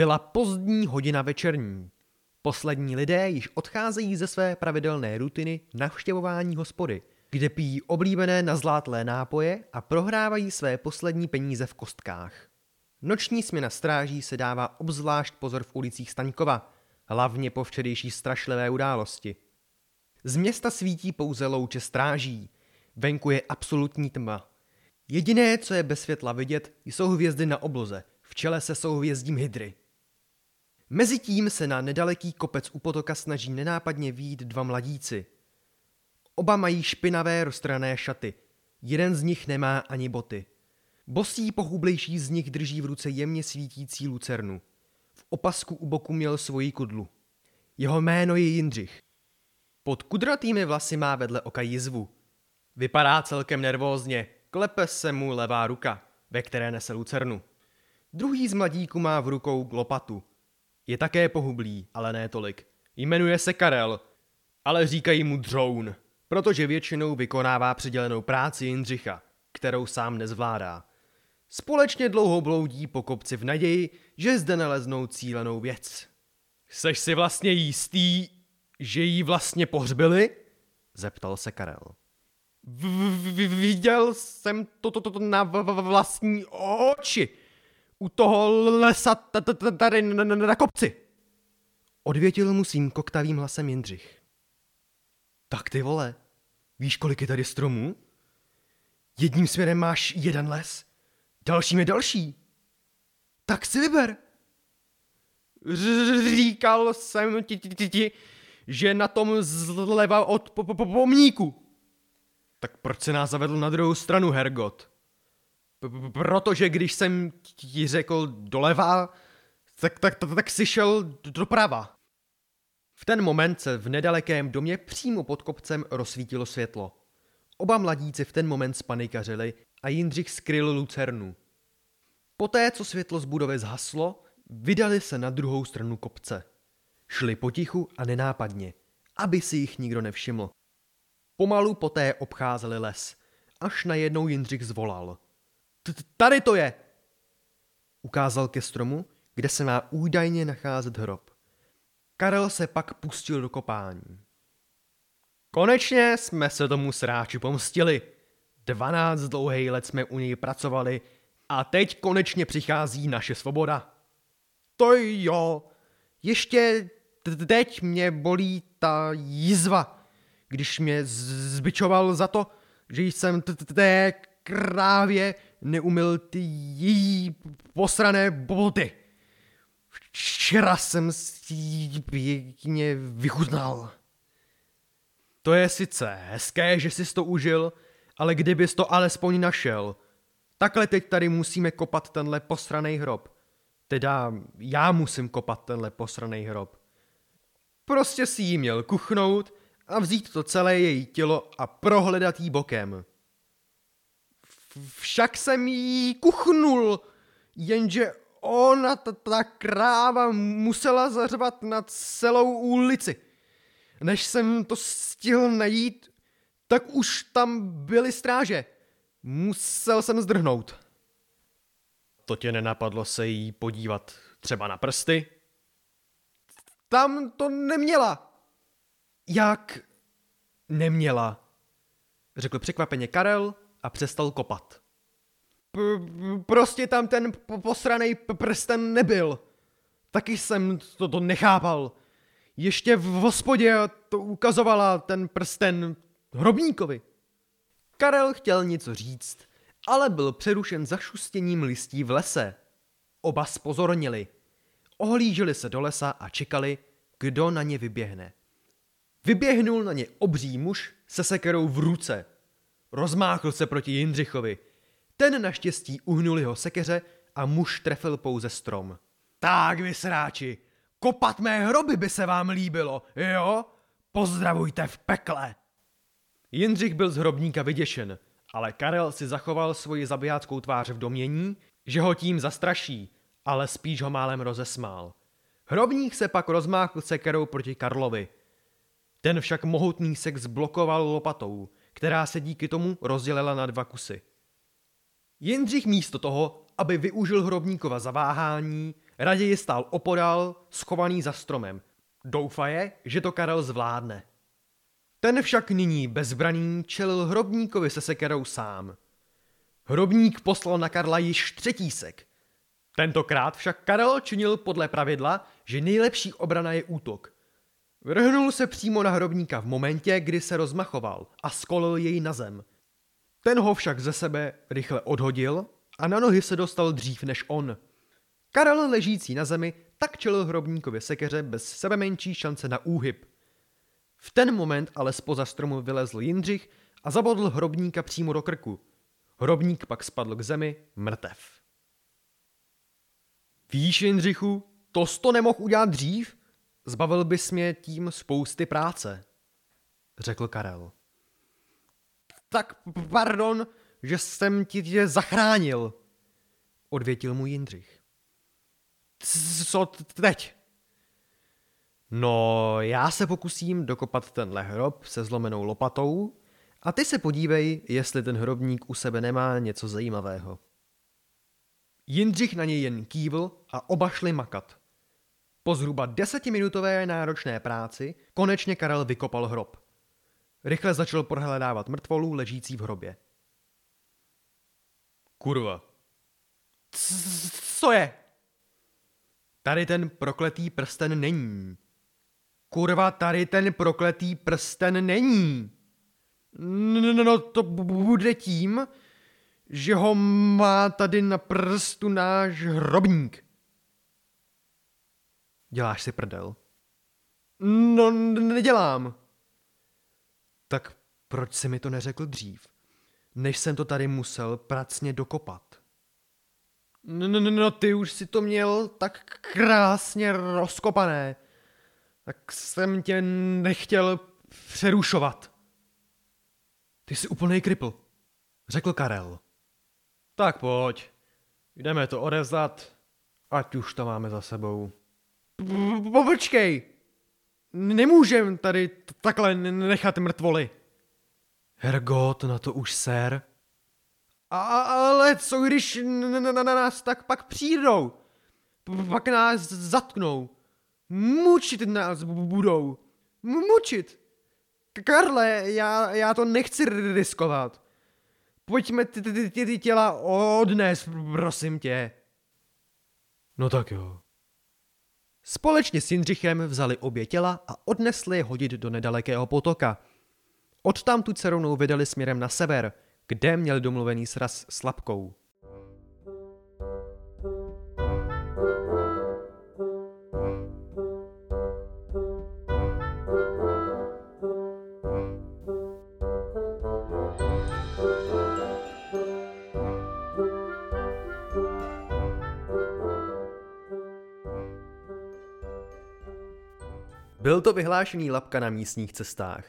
Byla pozdní hodina večerní. Poslední lidé již odcházejí ze své pravidelné rutiny navštěvování hospody, kde pijí oblíbené nazlátlé nápoje a prohrávají své poslední peníze v kostkách. Noční směna stráží se dává obzvlášť pozor v ulicích Staňkova, hlavně po včerejší strašlivé události. Z města svítí pouze louče stráží. Venku je absolutní tma. Jediné, co je bez světla vidět, jsou hvězdy na obloze, v čele se souhvězdím hydry. Mezitím se na nedaleký kopec u potoka snaží nenápadně výjít dva mladíci. Oba mají špinavé roztrané šaty. Jeden z nich nemá ani boty. Bosý pohublejší z nich drží v ruce jemně svítící lucernu. V opasku u boku měl svoji kudlu. Jeho jméno je Jindřich. Pod kudratými vlasy má vedle oka jizvu. Vypadá celkem nervózně, klepe se mu levá ruka, ve které nese lucernu. Druhý z mladíků má v rukou lopatu. Je také pohublý, ale ne tolik. Jmenuje se Karel, ale říkají mu Droun, protože většinou vykonává přidělenou práci Jindřicha, kterou sám nezvládá. Společně dlouho bloudí po kopci v naději, že zde naleznou cílenou věc. Seš si vlastně jistý, že jí vlastně pohřbili? Zeptal se Karel. Viděl jsem to, to, to, to na vlastní oči. U toho lesa tady na kopci. Odvětil mu svým koktavým hlasem Jindřich. Tak ty vole, víš, kolik je tady stromů? Jedním směrem máš jeden les, dalším je další. Tak si vyber. Říkal jsem ti, ti, ti, ti že na tom zleva od po, po, po, pomníku. Tak proč se nás zavedl na druhou stranu, Hergot? Protože když jsem ti řekl doleva, tak, tak, tak, tak si šel doprava. V ten moment se v nedalekém domě přímo pod kopcem rozsvítilo světlo. Oba mladíci v ten moment spanikařili a Jindřich skryl lucernu. Poté, co světlo z budovy zhaslo, vydali se na druhou stranu kopce. Šli potichu a nenápadně, aby si jich nikdo nevšiml. Pomalu poté obcházeli les, až najednou Jindřich zvolal. Tady to je! Ukázal ke stromu, kde se má údajně nacházet hrob. Karel se pak pustil do kopání. Konečně jsme se tomu sráči pomstili. Dvanáct dlouhých let jsme u něj pracovali a teď konečně přichází naše svoboda. To jo, ještě teď mě bolí ta jízva, když mě zbičoval za to, že jsem té krávě neumil ty její posrané boty. Včera jsem si pěkně vychutnal. To je sice hezké, že jsi to užil, ale kdybys to alespoň našel. Takhle teď tady musíme kopat tenhle posraný hrob. Teda já musím kopat tenhle posraný hrob. Prostě si jí měl kuchnout a vzít to celé její tělo a prohledat jí bokem. Však jsem jí kuchnul, jenže ona, ta, ta kráva, musela zařvat na celou ulici. Než jsem to stihl najít, tak už tam byly stráže. Musel jsem zdrhnout. To tě nenapadlo se jí podívat třeba na prsty? Tam to neměla. Jak neměla? Řekl překvapeně Karel a přestal kopat. P- prostě tam ten posraný prsten nebyl. Taky jsem to, to nechápal. Ještě v hospodě to ukazovala ten prsten hrobníkovi. Karel chtěl něco říct, ale byl přerušen zašustěním listí v lese. Oba spozornili. Ohlíželi se do lesa a čekali, kdo na ně vyběhne. Vyběhnul na ně obří muž se sekerou v ruce. Rozmáchl se proti Jindřichovi. Ten naštěstí uhnul jeho sekeře a muž trefil pouze strom. Tak vy sráči, kopat mé hroby by se vám líbilo, jo? Pozdravujte v pekle. Jindřich byl z hrobníka vyděšen, ale Karel si zachoval svoji zabijáckou tvář v domění, že ho tím zastraší, ale spíš ho málem rozesmál. Hrobník se pak rozmáchl sekerou proti Karlovi. Ten však mohutný sek zblokoval lopatou, která se díky tomu rozdělila na dva kusy. Jindřich místo toho, aby využil hrobníkova zaváhání, Raději stál opodal, schovaný za stromem. Doufaje, že to Karel zvládne. Ten však nyní bezbraný čelil hrobníkovi se sekerou sám. Hrobník poslal na Karla již třetí sek. Tentokrát však Karel činil podle pravidla, že nejlepší obrana je útok. Vrhnul se přímo na hrobníka v momentě, kdy se rozmachoval a skolil jej na zem. Ten ho však ze sebe rychle odhodil a na nohy se dostal dřív než on. Karel ležící na zemi tak čelil hrobníkovi sekeře bez sebe menší šance na úhyb. V ten moment ale spoza stromu vylezl Jindřich a zabodl hrobníka přímo do krku. Hrobník pak spadl k zemi mrtev. Víš, Jindřichu, to to nemohl udělat dřív? Zbavil bys mě tím spousty práce, řekl Karel. Tak pardon, že jsem ti tě zachránil, odvětil mu Jindřich. Co teď? No, já se pokusím dokopat tenhle hrob se zlomenou lopatou a ty se podívej, jestli ten hrobník u sebe nemá něco zajímavého. Jindřich na něj jen kývl a oba šli makat. Po zhruba desetiminutové náročné práci konečně Karel vykopal hrob. Rychle začal prohledávat mrtvolu ležící v hrobě. Kurva. Co je? Tady ten prokletý prsten není. Kurva, tady ten prokletý prsten není. No to bude tím, že ho má tady na prstu náš hrobník. Děláš si prdel? No, nedělám. Tak proč si mi to neřekl dřív? Než jsem to tady musel pracně dokopat. No, no, no, no ty už si to měl tak krásně rozkopané. Tak jsem tě nechtěl přerušovat. Ty jsi úplný kripl, řekl Karel. Tak pojď, jdeme to odevzat, ať už to máme za sebou. Počkej! Nemůžem tady takhle nechat mrtvoly. Hergot, na to už ser. A, ale co když na, na, na nás tak pak přijdou? Pak nás zatknou. Mučit nás budou. Mučit. Karle, já, já to nechci riskovat. Pojďme ty, ty, ty, ty těla odnes, prosím tě. No tak jo. Společně s Jindřichem vzali obě těla a odnesli je hodit do nedalekého potoka. Odtamtud se rovnou vydali směrem na sever, kde měli domluvený sraz s Lapkou. Byl to vyhlášený lapka na místních cestách,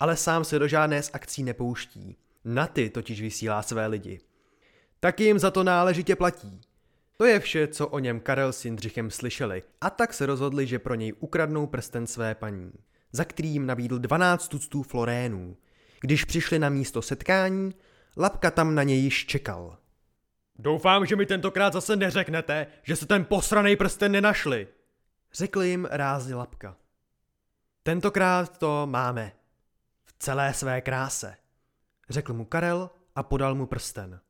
ale sám se do žádné z akcí nepouští. Na ty totiž vysílá své lidi. Taky jim za to náležitě platí. To je vše, co o něm Karel s Jindřichem slyšeli a tak se rozhodli, že pro něj ukradnou prsten své paní, za kterým nabídl 12 tuctů florénů. Když přišli na místo setkání, Lapka tam na něj již čekal. Doufám, že mi tentokrát zase neřeknete, že se ten posraný prsten nenašli, řekl jim rázně Lapka. Tentokrát to máme. V celé své kráse, řekl mu Karel a podal mu prsten.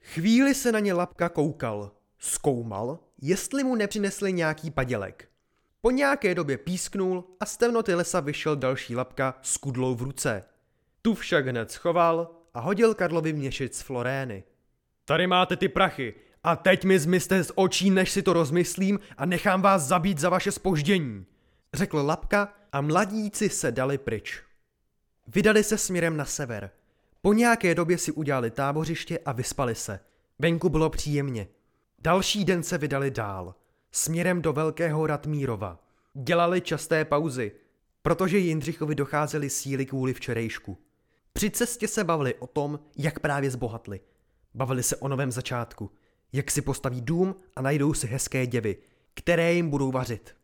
Chvíli se na ně lapka koukal, zkoumal, jestli mu nepřinesli nějaký padělek. Po nějaké době písknul a z temnoty lesa vyšel další lapka s kudlou v ruce. Tu však hned schoval a hodil Karlovi měšit z florény. Tady máte ty prachy a teď mi zmizte z očí, než si to rozmyslím a nechám vás zabít za vaše spoždění řekl Lapka a mladíci se dali pryč. Vydali se směrem na sever. Po nějaké době si udělali tábořiště a vyspali se. Venku bylo příjemně. Další den se vydali dál. Směrem do Velkého Ratmírova. Dělali časté pauzy, protože Jindřichovi docházely síly kvůli včerejšku. Při cestě se bavili o tom, jak právě zbohatli. Bavili se o novém začátku, jak si postaví dům a najdou si hezké děvy, které jim budou vařit.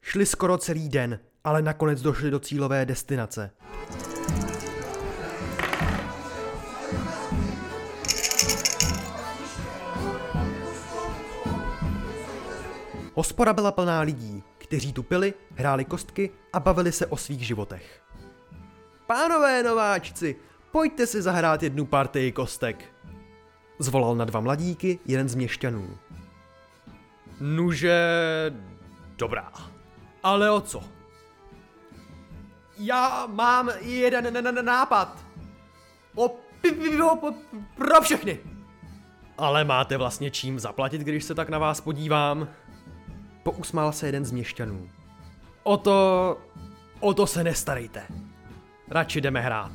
Šli skoro celý den, ale nakonec došli do cílové destinace. Hospoda byla plná lidí, kteří tu pili, hráli kostky a bavili se o svých životech. Pánové nováčci, pojďte si zahrát jednu partii kostek. Zvolal na dva mladíky jeden z měšťanů. Nuže... dobrá. Ale o co? Já mám jeden nápad. O pivo pro všechny. Ale máte vlastně čím zaplatit, když se tak na vás podívám? Pousmál se jeden z měšťanů. O to... o to se nestarejte. Radši jdeme hrát.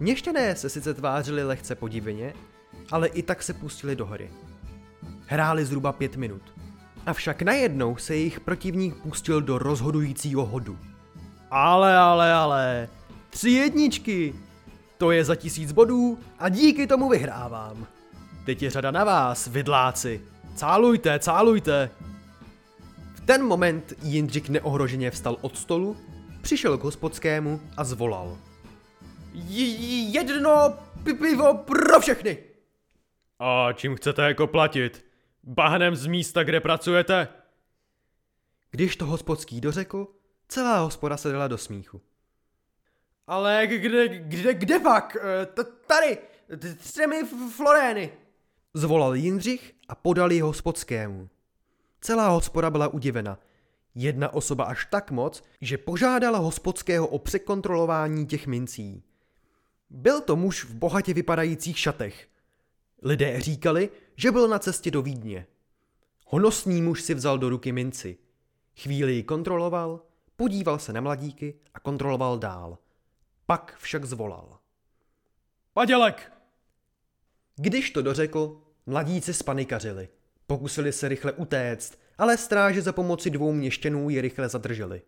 Měšťané se sice tvářili lehce podivně, ale i tak se pustili do hry. Hráli zhruba pět minut. Avšak najednou se jejich protivník pustil do rozhodujícího hodu. Ale, ale, ale, tři jedničky, to je za tisíc bodů a díky tomu vyhrávám. Teď je řada na vás, vidláci. Cálujte, cálujte. V ten moment Jindřich neohroženě vstal od stolu, přišel k hospodskému a zvolal. Jedno pivo pro všechny! A čím chcete jako platit? Bahnem z místa, kde pracujete? Když to hospodský dořekl, celá hospoda se dala do smíchu. Ale kde, kde, kde pak? Eh, T- tady, třemi florény. Zvolal Jindřich a podal ji hospodskému. Celá hospoda byla udivena. Jedna osoba až tak moc, že požádala hospodského o překontrolování těch mincí. Byl to muž v bohatě vypadajících šatech. Lidé říkali, že byl na cestě do Vídně. Honosný muž si vzal do ruky minci. Chvíli ji kontroloval, podíval se na mladíky a kontroloval dál. Pak však zvolal. Padělek! Když to dořekl, mladíci spanikařili. Pokusili se rychle utéct, ale stráže za pomoci dvou měštěnů je rychle zadrželi.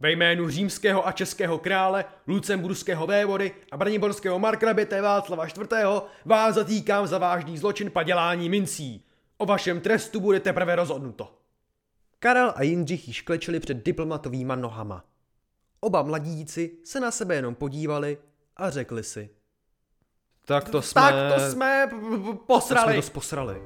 Ve jménu římského a českého krále, lucemburského vévody a braniborského markraběte Václava IV. vás zatýkám za vážný zločin padělání mincí. O vašem trestu bude teprve rozhodnuto. Karel a Jindřich již klečeli před diplomatovýma nohama. Oba mladíci se na sebe jenom podívali a řekli si. Tak to jsme... Tak to jsme posrali. To jsme dost posrali.